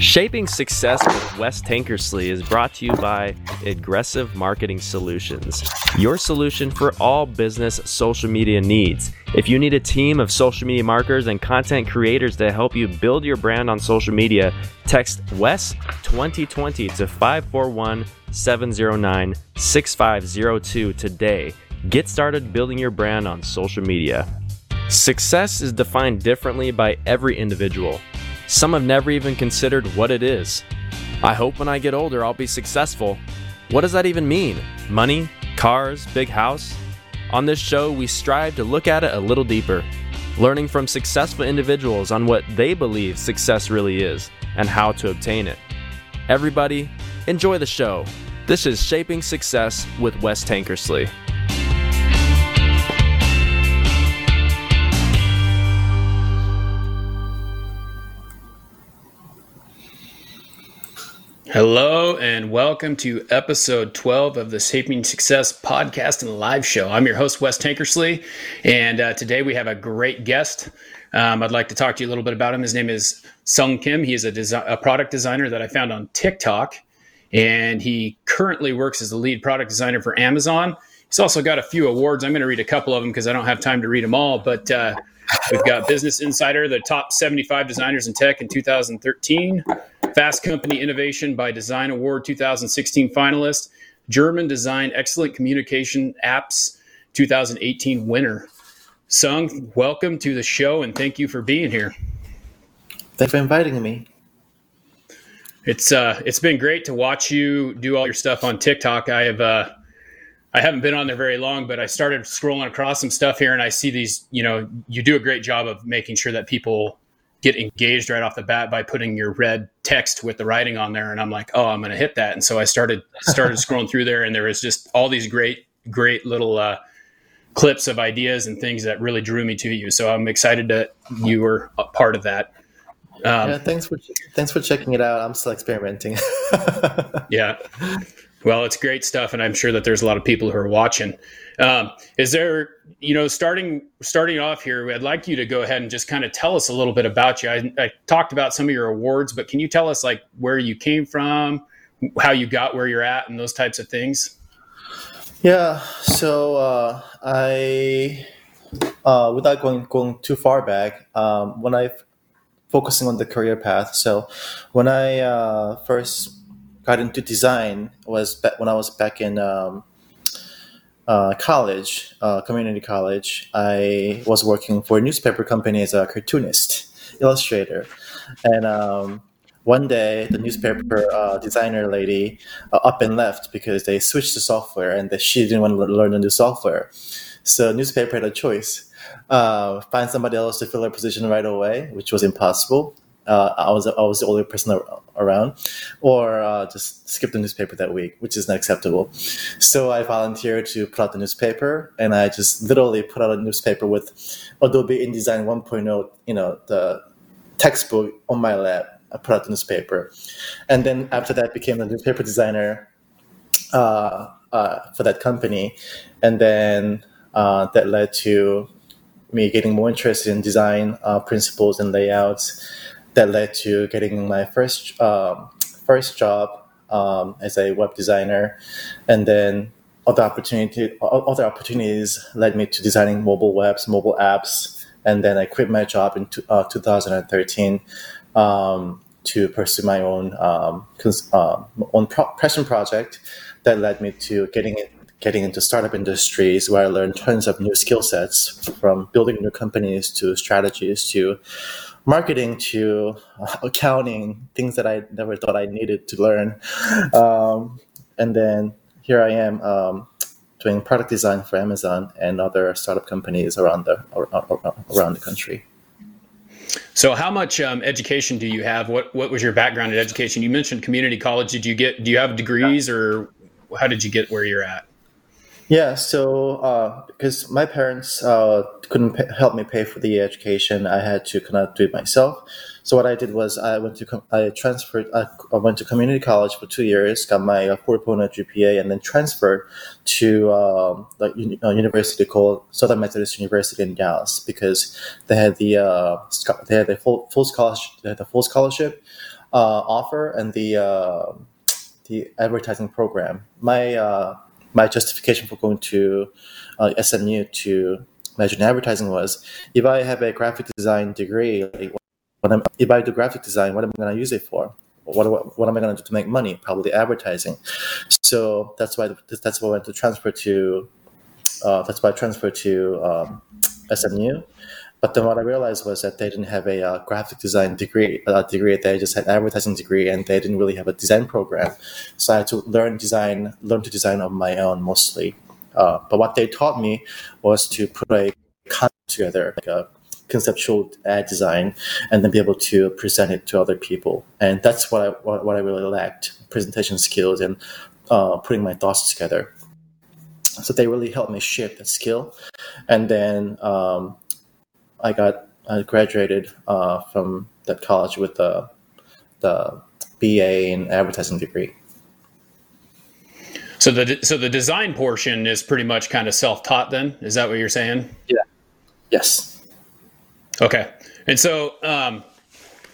Shaping Success with Wes Tankersley is brought to you by Aggressive Marketing Solutions, your solution for all business social media needs. If you need a team of social media marketers and content creators to help you build your brand on social media, text Wes 2020 to 541 709 6502 today. Get started building your brand on social media. Success is defined differently by every individual. Some have never even considered what it is. I hope when I get older I'll be successful. What does that even mean? Money? Cars? Big house? On this show, we strive to look at it a little deeper, learning from successful individuals on what they believe success really is and how to obtain it. Everybody, enjoy the show. This is Shaping Success with Wes Tankersley. Hello and welcome to episode 12 of the Shaping Success podcast and live show. I'm your host, Wes Tankersley, and uh, today we have a great guest. Um, I'd like to talk to you a little bit about him. His name is Sung Kim. He is a, desi- a product designer that I found on TikTok, and he currently works as the lead product designer for Amazon. He's also got a few awards. I'm going to read a couple of them because I don't have time to read them all, but uh, we've got Business Insider, the top 75 designers in tech in 2013. Fast Company Innovation by Design Award 2016 finalist, German Design Excellent Communication Apps 2018 winner. Sung, welcome to the show and thank you for being here. Thanks for inviting me. It's uh, it's been great to watch you do all your stuff on TikTok. I have uh, I haven't been on there very long, but I started scrolling across some stuff here, and I see these. You know, you do a great job of making sure that people get engaged right off the bat by putting your red text with the writing on there. And i'm like oh i'm going to hit that. And so i started started scrolling through there and there was just all these great great little uh, clips of ideas and things that really drew me to you. So i'm excited that you were a part of that. Um, yeah thanks for thanks for checking it out. I'm still experimenting. Yeah. Well it's great stuff and i'm sure that there's a lot of people who are watching um, is there, you know, starting starting off here, I'd like you to go ahead and just kind of tell us a little bit about you. I, I talked about some of your awards, but can you tell us like where you came from, how you got where you're at, and those types of things? Yeah. So uh, I, uh, without going going too far back, um, when I focusing on the career path. So when I uh, first got into design was when I was back in um, uh, college, uh, community college, I was working for a newspaper company as a cartoonist, illustrator, and um, one day the newspaper uh, designer lady uh, up and left because they switched the software and she didn't want to learn the new software. So newspaper had a choice: uh, find somebody else to fill her position right away, which was impossible uh, I was I was the only person around, or uh, just skip the newspaper that week, which is not acceptable. So I volunteered to put out the newspaper, and I just literally put out a newspaper with Adobe InDesign 1.0, you know, the textbook on my lap. I put out the newspaper, and then after that, became the newspaper designer uh, uh for that company, and then uh, that led to me getting more interested in design uh, principles and layouts that led to getting my first um, first job um, as a web designer, and then other opportunity other opportunities led me to designing mobile webs, mobile apps, and then I quit my job in uh, 2013 um, to pursue my own um, cons- uh, own pro- passion project that led me to getting it getting into startup industries where I learned tons of new skill sets from building new companies to strategies to marketing to uh, accounting, things that I never thought I needed to learn. Um, and then here I am um, doing product design for Amazon and other startup companies around the around the country. So, how much um, education do you have? What What was your background in education? You mentioned community college. Did you get? Do you have degrees, or how did you get where you're at? Yeah, so uh, because my parents uh, couldn't pay, help me pay for the education, I had to kind of do it myself. So what I did was I went to I transferred I, I went to community college for two years, got my 4.0 GPA, and then transferred to um, the uh, university called Southern Methodist University in Dallas because they had the uh, they had the full full scholarship they had the full scholarship uh, offer and the uh, the advertising program. My uh, my justification for going to uh, SMU to major in advertising was if I have a graphic design degree, like, if I do graphic design, what am I going to use it for? What, what am I going to do to make money? Probably advertising. So that's why that's why I went to transfer to. Uh, that's why I transferred to um, SMU. But then what I realized was that they didn't have a uh, graphic design degree. Uh, degree they just had advertising degree, and they didn't really have a design program. So I had to learn design, learn to design on my own mostly. Uh, but what they taught me was to put a concept together, like a conceptual ad design, and then be able to present it to other people. And that's what I what, what I really lacked: presentation skills and uh, putting my thoughts together. So they really helped me shape that skill. And then um, I got I graduated uh, from that college with the the BA in advertising degree. So the so the design portion is pretty much kind of self taught. Then is that what you're saying? Yeah. Yes. Okay. And so um,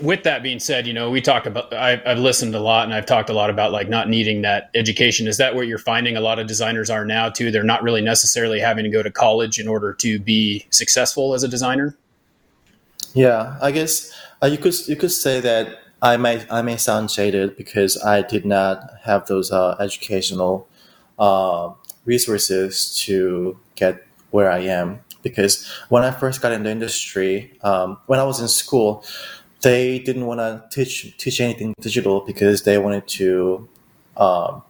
with that being said, you know, we talk about, I've, I've, listened a lot and I've talked a lot about like not needing that education. Is that what you're finding a lot of designers are now too? They're not really necessarily having to go to college in order to be successful as a designer. Yeah, I guess uh, you could, you could say that I may, I may sound jaded because I did not have those uh, educational uh, resources to get where I am. Because when I first got in the industry, um, when I was in school, they didn't want to teach teach anything digital because they wanted to, um,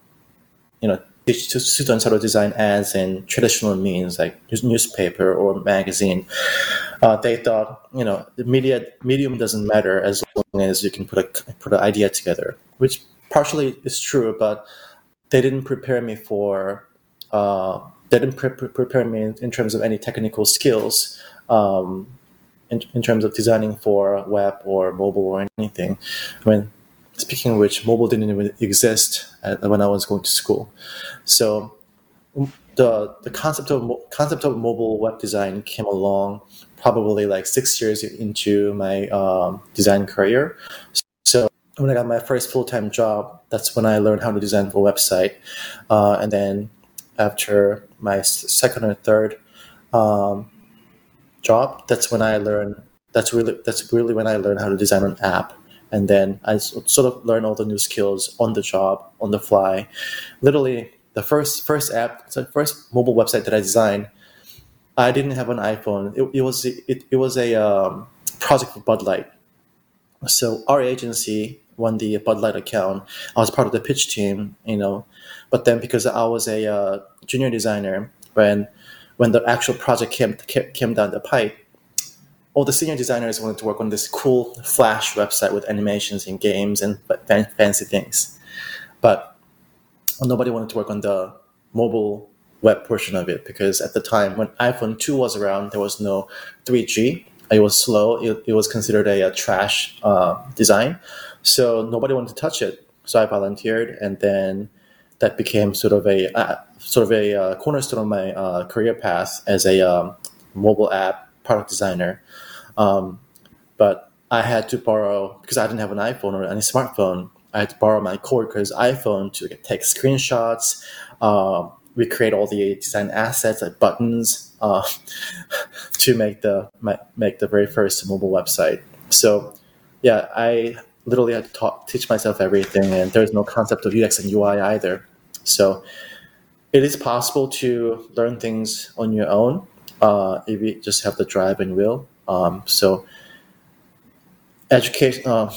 you know, teach students how to design ads in traditional means like newspaper or magazine. Uh, they thought, you know, the media medium doesn't matter as long as you can put a put an idea together, which partially is true, but they didn't prepare me for. Uh, they didn't pre- prepare me in, in, terms of any technical skills. Um, in, in terms of designing for web or mobile or anything. I mean, speaking of which, mobile didn't even exist when I was going to school. So the the concept of concept of mobile web design came along probably like six years into my um, design career. So when I got my first full time job, that's when I learned how to design for a website, uh, and then after my second or third um, job, that's when I learned. That's really that's really when I learned how to design an app, and then I sort of learned all the new skills on the job, on the fly. Literally, the first first app, the first mobile website that I designed, I didn't have an iPhone. It, it was it, it was a um, project for Bud Light. So our agency won the Bud Light account. I was part of the pitch team, you know, but then because I was a uh, junior designer, when when the actual project came came down the pipe, all the senior designers wanted to work on this cool Flash website with animations and games and fancy things, but nobody wanted to work on the mobile web portion of it because at the time when iPhone 2 was around, there was no 3G. It was slow. It, it was considered a, a trash uh, design, so nobody wanted to touch it. So I volunteered, and then that became sort of a uh, sort of a uh, cornerstone of my uh, career path as a um, mobile app product designer. Um, but I had to borrow because I didn't have an iPhone or any smartphone. I had to borrow my coworker's iPhone to take screenshots, uh, recreate all the design assets like buttons uh, to make the make the very first mobile website. So, yeah, I literally to talk, teach myself everything, and there's no concept of UX and UI either. So it is possible to learn things on your own uh, if you just have the drive and will. Um, so education, uh,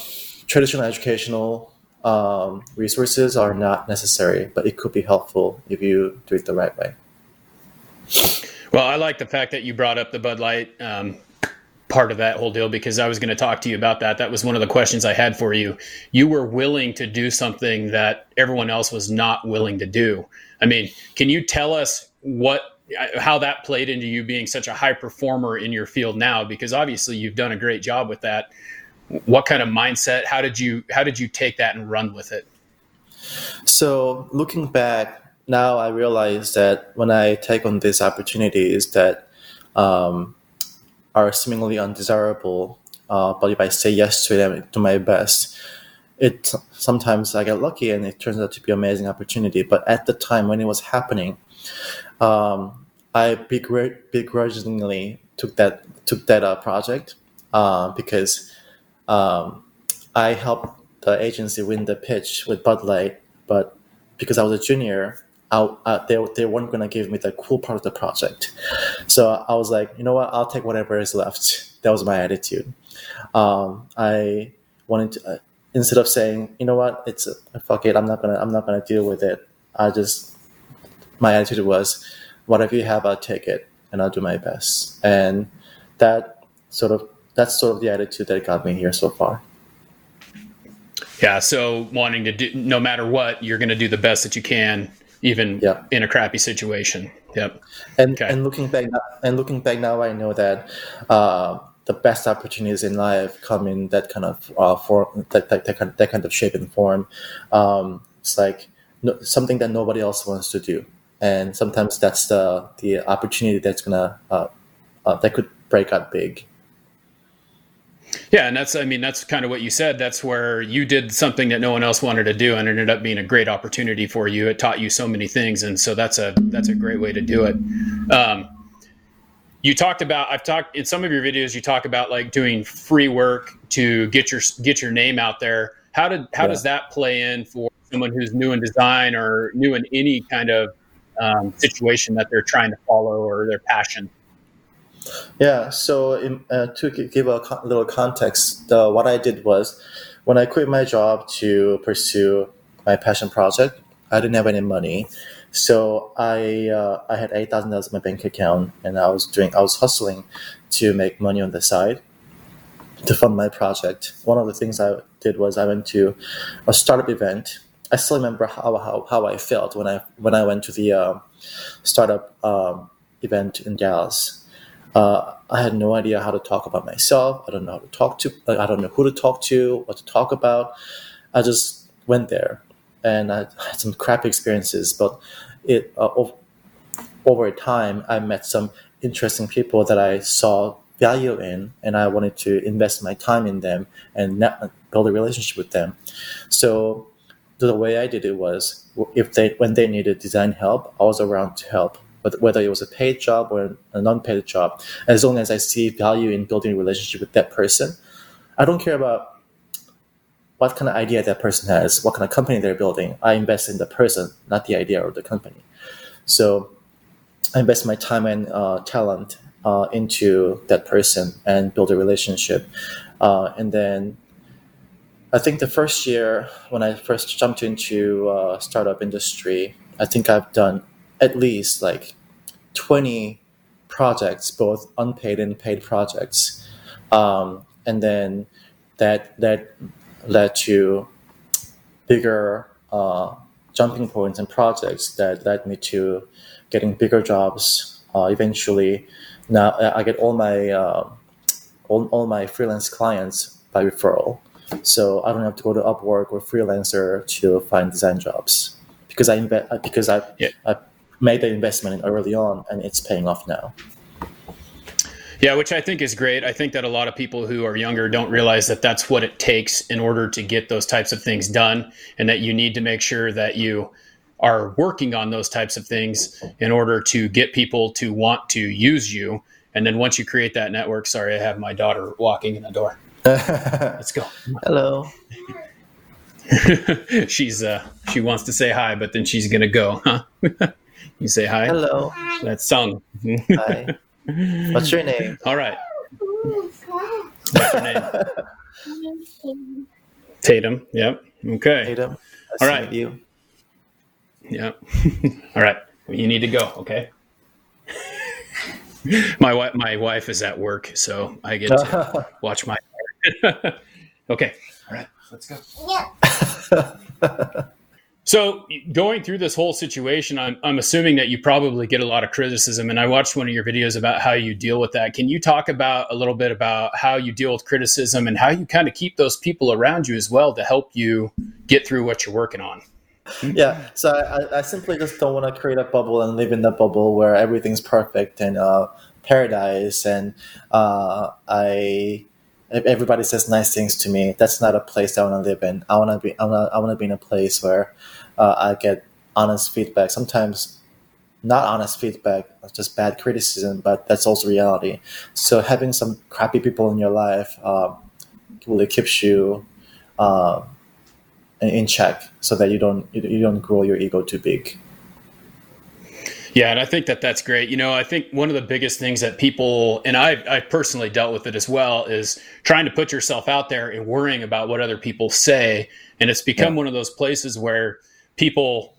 traditional educational um, resources are not necessary, but it could be helpful if you do it the right way. Well, I like the fact that you brought up the Bud Light um, part of that whole deal because I was going to talk to you about that. That was one of the questions I had for you. You were willing to do something that everyone else was not willing to do. I mean, can you tell us what how that played into you being such a high performer in your field now because obviously you've done a great job with that. What kind of mindset, how did you how did you take that and run with it? So, looking back, now I realize that when I take on these opportunities that um, are seemingly undesirable, uh, but if I say yes to them to my best, it sometimes I get lucky and it turns out to be an amazing opportunity. But at the time when it was happening, um, I begrudgingly took that took that uh, project uh, because um, I helped the agency win the pitch with Bud Light, but because I was a junior, I, uh, they, they weren't going to give me the cool part of the project. So I was like, you know what, I'll take whatever is left. That was my attitude. Um, I wanted to, uh, instead of saying, you know what, it's uh, fuck it, I'm not gonna, I'm not gonna deal with it. I just, my attitude was, whatever you have, I'll take it and I'll do my best. And that sort of, that's sort of the attitude that got me here so far. Yeah. So wanting to do, no matter what, you're going to do the best that you can, even Yeah. in a crappy situation. Yep. And Okay. and looking back now, and looking back now, I know that uh, the best opportunities in life come in that kind of uh, form, that, that, that, kind, that kind of shape and form. Um, it's like no, something that nobody else wants to do, and sometimes that's the the opportunity that's gonna uh, uh, that could break out big. Yeah, and that's I mean that's kind of what you said. That's where you did something that no one else wanted to do, and it ended up being a great opportunity for you. It taught you so many things, and so that's a that's a great way to do it. Um, you talked about I've talked in some of your videos. You talk about like doing free work to get your get your name out there. How did how Yeah. does that play in for someone who's new in design or new in any kind of um, situation that they're trying to follow or their passion? Yeah. So in, uh, to give a co- little context, uh, what I did was when I quit my job to pursue my passion project, I didn't have any money, so I uh, I had eight thousand dollars in my bank account, and I was doing I was hustling to make money on the side to fund my project. One of the things I did was I went to a startup event. I still remember how, how, how I felt when I when I went to the uh, startup um, event in Dallas uh, I had no idea how to talk about myself. I don't know how to talk to. I don't know who to talk to, what to talk about. I just went there, and I had some crappy experiences. But it uh, over time, I met some interesting people that I saw value in, and I wanted to invest my time in them and build a relationship with them. So the way I did it was, if they when they needed design help, I was around to help but whether it was a paid job or a non-paid job, as long as I see value in building a relationship with that person, I don't care about what kind of idea that person has, what kind of company they're building. I invest in the person, not the idea or the company. So I invest my time and uh, talent uh, into that person and build a relationship. Uh, and then I think the first year when I first jumped into uh, startup industry, I think I've done at least like 20 projects, both unpaid and paid projects. Um, and then that that led to bigger uh, jumping points and projects that led me to getting bigger jobs. Uh, eventually, now I get all my uh, all, all my freelance clients by referral. So I don't have to go to Upwork or Freelancer to find design jobs because I inve- because I Yeah. I made the investment early on and it's paying off now. Yeah, which I think is great. I think that a lot of people who are younger don't realize that that's what it takes in order to get those types of things done, and that you need to make sure that you are working on those types of things in order to get people to want to use you. And then once you create that network, sorry, I have my daughter walking in the door. Let's go. Hello. she's uh she wants to say hi, but then she's gonna go, huh? you say hi. Hello. That's Sung. Hi. What's your name? All right. What's your name? Tatum. Yep. Okay. Tatum. Nice All to right. meet you. Yep. All right. Well, you need to go. Okay. my wife, my wife is at work, so I get to watch my. okay. All right. Let's go. So going through this whole situation, I'm, I'm assuming that you probably get a lot of criticism, and I watched one of your videos about how you deal with that. Can you talk about a little bit about how you deal with criticism and how you kind of keep those people around you as well to help you get through what you're working on? yeah. So I, I simply just don't want to create a bubble and live in that bubble where everything's perfect and uh, paradise. And uh, I if everybody says nice things to me, that's not a place I want to live in. I want to be I want to be in a place where uh, I get honest feedback. Sometimes not honest feedback, just bad criticism, but that's also reality. So having some crappy people in your life uh, really keeps you uh, in check, so that you don't you don't grow your ego too big. Yeah, and I think that that's great. You know, I think one of the biggest things that people, and I, I personally dealt with it as well, is trying to put yourself out there and worrying about what other people say. And it's become yeah. one of those places where people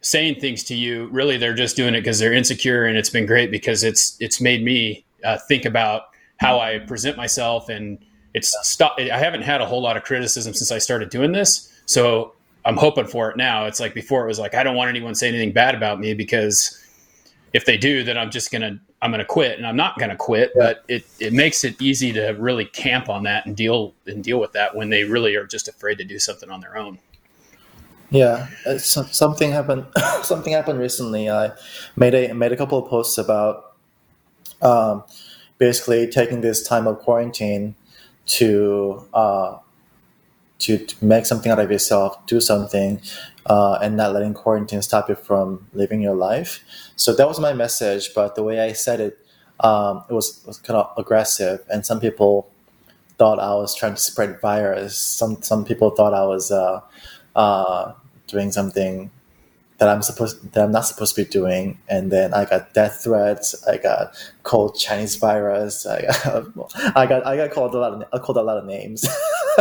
saying things to you, really, they're just doing it because they're insecure. And it's been great because it's it's made me uh, think about how I present myself, and it's stopped. I haven't had a whole lot of criticism since I started doing this, so I'm hoping for it now. It's like before, it was like I don't want anyone saying anything bad about me because if they do, then I'm just gonna I'm gonna quit, and I'm not gonna quit. Yeah. But it it makes it easy to really camp on that and deal and deal with that when they really are just afraid to do something on their own. Yeah, something happened. something happened recently. I made a made a couple of posts about um, basically taking this time of quarantine to uh, to, to make something out of yourself, do something, uh, and not letting quarantine stop you from living your life. So that was my message. But the way I said it, um, it was, was kind of aggressive, and some people thought I was trying to spread virus. Some some people thought I was uh, uh, doing something that I'm supposed that I'm not supposed to be doing, and then I got death threats. I got called Chinese virus. I got I got I got called a lot of I called a lot of names.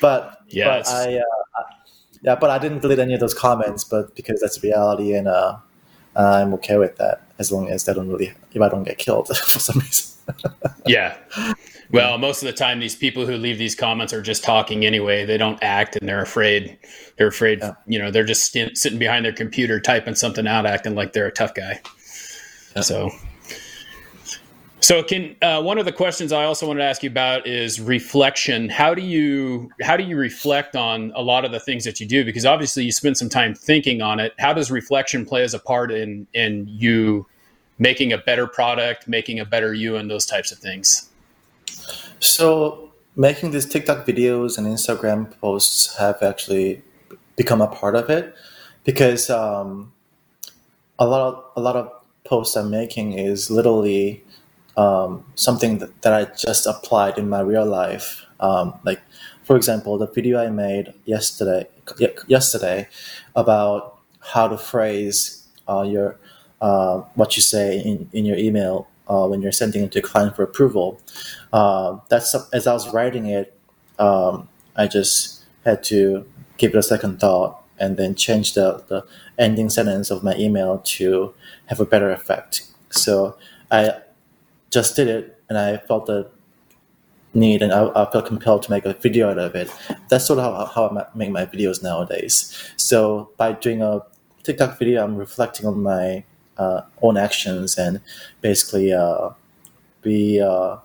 but yes. but I uh, yeah, but I didn't delete any of those comments. But because that's reality, and uh, I'm okay with that as long as they don't really if I don't get killed for some reason. Yeah. Well, most of the time, these people who leave these comments are just talking anyway. They don't act, and they're afraid. They're afraid. Yeah. You know, they're just st- sitting behind their computer typing something out, acting like they're a tough guy. Yeah. So so, can uh, one of the questions I also wanted to ask you about is reflection. How do you how do you reflect on a lot of the things that you do? Because obviously, you spend some time thinking on it. How does reflection play as a part in in you making a better product, making a better you, and those types of things? So, making these TikTok videos and Instagram posts have actually become a part of it because um, a lot of a lot of posts I'm making is literally um, something that, that, I just applied in my real life. Um, like, for example, the video I made yesterday yesterday about how to phrase uh, your uh, what you say in, in your email uh, when you're sending it to a client for approval. Uh, that's as I was writing it, um, I just had to give it a second thought and then change the, the ending sentence of my email to have a better effect. So I just did it, and I felt the need, and I, I felt compelled to make a video out of it. That's sort of how, how I make my videos nowadays. So by doing a TikTok video, I'm reflecting on my uh, own actions and basically uh, be uh,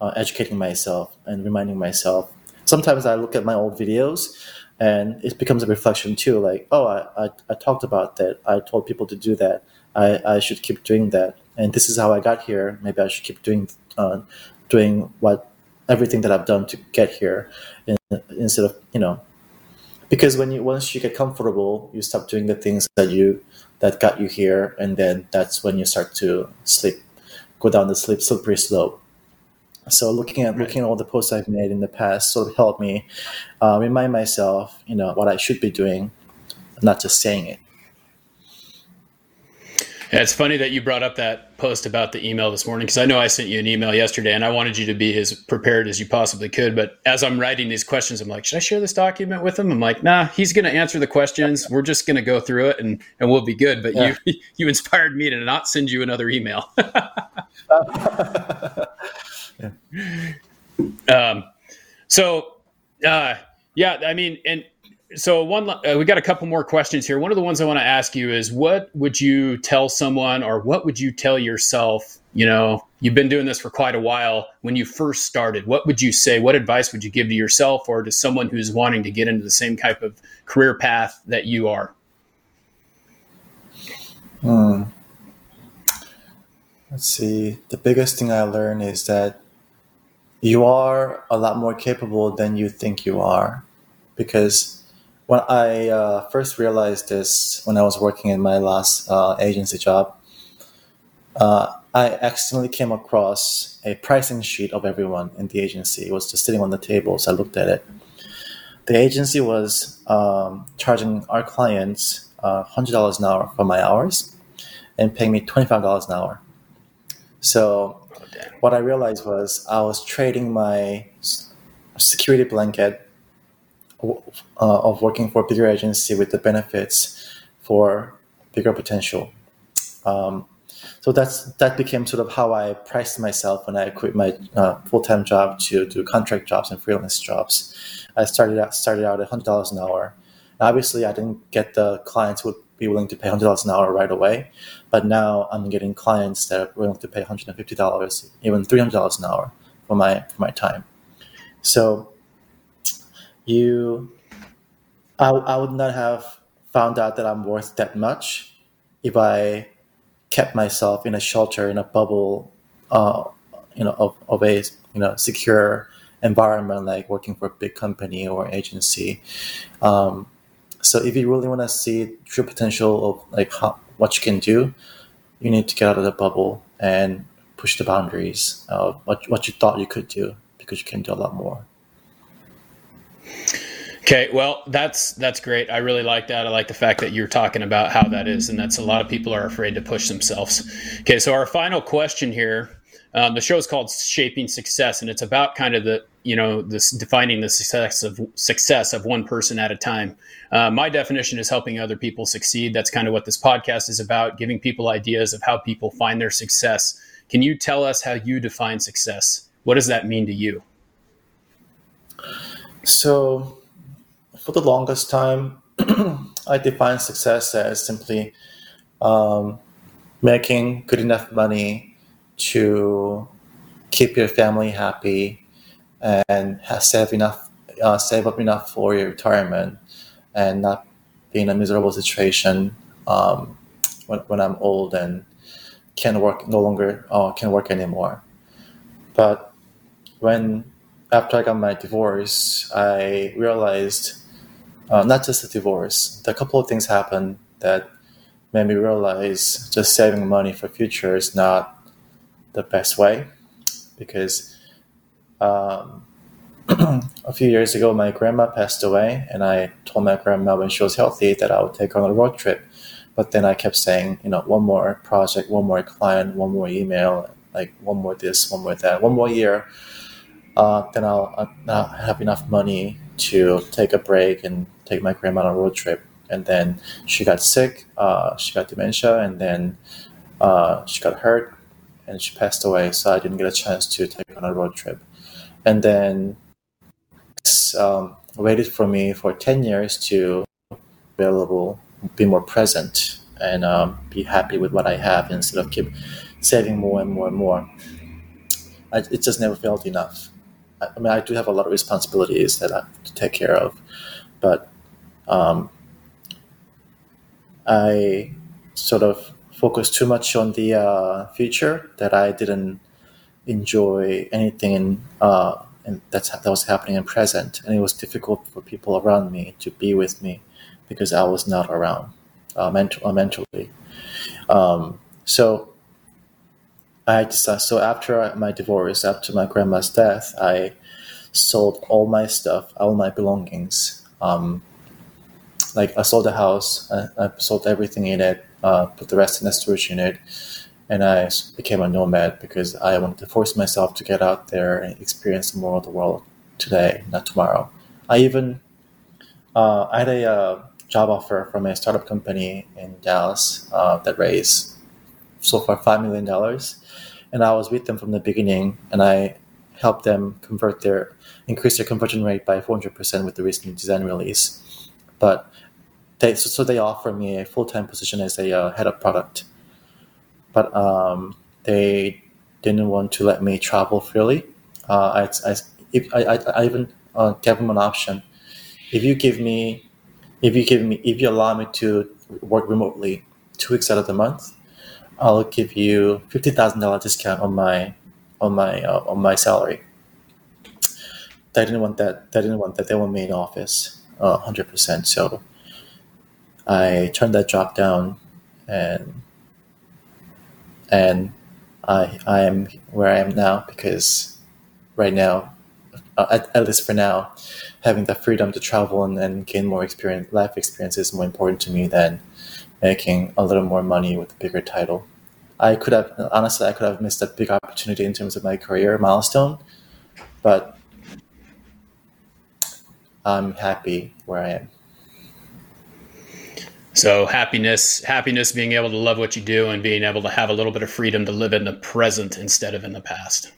uh educating myself and reminding myself. Sometimes I look at my old videos and it becomes a reflection too like oh I, I, I talked about that i told people to do that I, I should keep doing that and this is how I got here. Maybe I should keep doing uh, doing what everything that I've done to get here, in, instead of you know, because when you once you get comfortable, you stop doing the things that you that got you here, and then that's when you start to slip, go down the slip slippery slope. So looking at right. looking at all the posts I've made in the past sort of helped me uh, remind myself, you know, what I should be doing, not just saying it. Yeah, it's funny that you brought up that post about the email this morning because I know I sent you an email yesterday and I wanted you to be as prepared as you possibly could. But as I'm writing these questions, I'm like, should I share this document with him? I'm like, nah, he's going to answer the questions. We're just going to go through it and, and we'll be good. But yeah. you you inspired me to not send you another email. yeah. um, so, uh, yeah, I mean, and so one uh, we got a couple more questions here one of the ones i want to ask you is what would you tell someone or what would you tell yourself you know you've been doing this for quite a while when you first started what would you say what advice would you give to yourself or to someone who's wanting to get into the same type of career path that you are hmm. let's see the biggest thing i learned is that you are a lot more capable than you think you are. Because when I uh, first realized this when I was working in my last uh, agency job, uh, I accidentally came across a pricing sheet of everyone in the agency. It was just sitting on the table, so I looked at it. The agency was um, charging our clients uh, $100 an hour for my hours and paying me $25 an hour. So what I realized was I was trading my security blanket uh, of working for a bigger agency with the benefits for bigger potential. Um, so that's that became sort of how I priced myself when I quit my uh, full time job to do contract jobs and freelance jobs. I started out started out at hundred dollars an hour. Obviously, I didn't get the clients who would be willing to pay hundred dollars an hour right away, but now I'm getting clients that are willing to pay hundred and fifty dollars, even three hundred dollars an hour for my for my time. So you, I, I would not have found out that I'm worth that much if I kept myself in a shelter in a bubble, uh, you know, of, of a you know secure environment like working for a big company or agency. Um, so if you really want to see true potential of like how, what you can do, you need to get out of the bubble and push the boundaries of what, what you thought you could do because you can do a lot more. Okay, well, that's that's great. I really like that. I like the fact that you're talking about how that is, and that's a lot of people are afraid to push themselves. Okay, so our final question here. Um, the show is called Shaping Success, and it's about kind of the you know this defining the success of success of one person at a time. Uh, my definition is helping other people succeed. That's kind of what this podcast is about, giving people ideas of how people find their success. Can you tell us how you define success? What does that mean to you? So for the longest time, I defined success as simply um, making good enough money to keep your family happy and save enough, uh, save up enough for your retirement, and not be in a miserable situation um, when, when I'm old and can work no longer uh, can work anymore. But when after I got my divorce, I realized uh, not just a divorce. A couple of things happened that made me realize just saving money for future is not the best way because um, a few years ago my grandma passed away and i told my grandma when she was healthy that i would take her on a road trip but then i kept saying you know one more project one more client one more email like one more this one more that one more year uh, then I'll, I'll not have enough money to take a break and take my grandma on a road trip. And then she got sick, uh, she got dementia, and then uh, she got hurt and she passed away. So I didn't get a chance to take her on a road trip. And then um, waited for me for 10 years to be available, be more present, and um, be happy with what I have instead of keep saving more and more and more. I, it just never felt enough. I, mean, I do have a lot of responsibilities that I have to take care of, but um, I sort of focused too much on the uh, future that I didn't enjoy anything in, uh, in that's, that was happening in present, and it was difficult for people around me to be with me because I was not around uh, mental, uh, mentally. Um, so I decided, so after my divorce, after my grandma's death, I sold all my stuff, all my belongings. Um, like I sold the house, I, I sold everything in it, uh, put the rest in a storage unit, and I became a nomad because I wanted to force myself to get out there and experience more of the world today, not tomorrow. I even uh, I had a uh, job offer from a startup company in Dallas uh, that raised so far five million dollars, and I was with them from the beginning, and I helped them convert their increase their conversion rate by 400% with the recent design release. But they so, so they offer me a full time position as a uh, head of product, but um, they didn't want to let me travel freely. Uh, I, I, if, I, I, even uh, gave them an option. If you give me, if you give me, if you allow me to work remotely two weeks out of the month, I'll give you fifty thousand dollar discount on my on my uh, on my salary. they didn't want that. They didn't want that. They want me in office, uh, hundred percent. So I turned that job down, and and I I am where I am now because right now, uh, at, at least for now, having the freedom to travel and, and gain more experience, life experience is more important to me than making a little more money with a bigger title. I could have honestly I could have missed a big opportunity in terms of my career milestone, but I'm happy where I am. So happiness, happiness, being able to love what you do and being able to have a little bit of freedom to live in the present instead of in the past.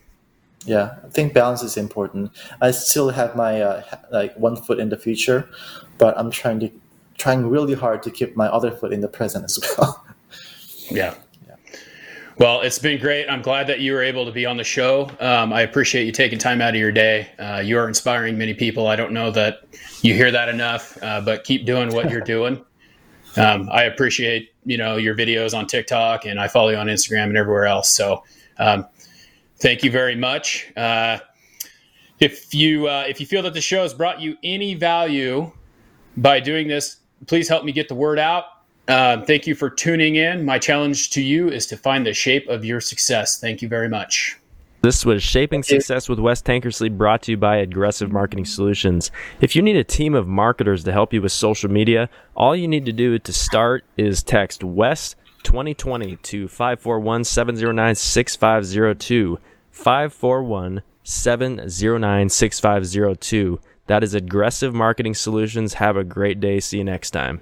Yeah, I think balance is important. I still have my uh, like one foot in the future, but I'm trying to trying really hard to keep my other foot in the present as well. yeah. Well, it's been great. I'm glad that you were able to be on the show. Um, I appreciate you taking time out of your day. Uh, you are inspiring many people. I don't know that you hear that enough, uh, but keep doing what you're doing. Um, I appreciate you know your videos on TikTok, and I follow you on Instagram and everywhere else. So, um, thank you very much. Uh, if you uh, if you feel that the show has brought you any value by doing this, please help me get the word out uh, thank you for tuning in. My challenge to you is to find the shape of your success. Thank you very much. This was Shaping Success with Wes Tankersley brought to you by Aggressive Marketing Solutions. If you need a team of marketers to help you with social media, all you need to do to start is text Wes 2020 to 541 709 6502. 541 709 6502. That is Aggressive Marketing Solutions. Have a great day. See you next time.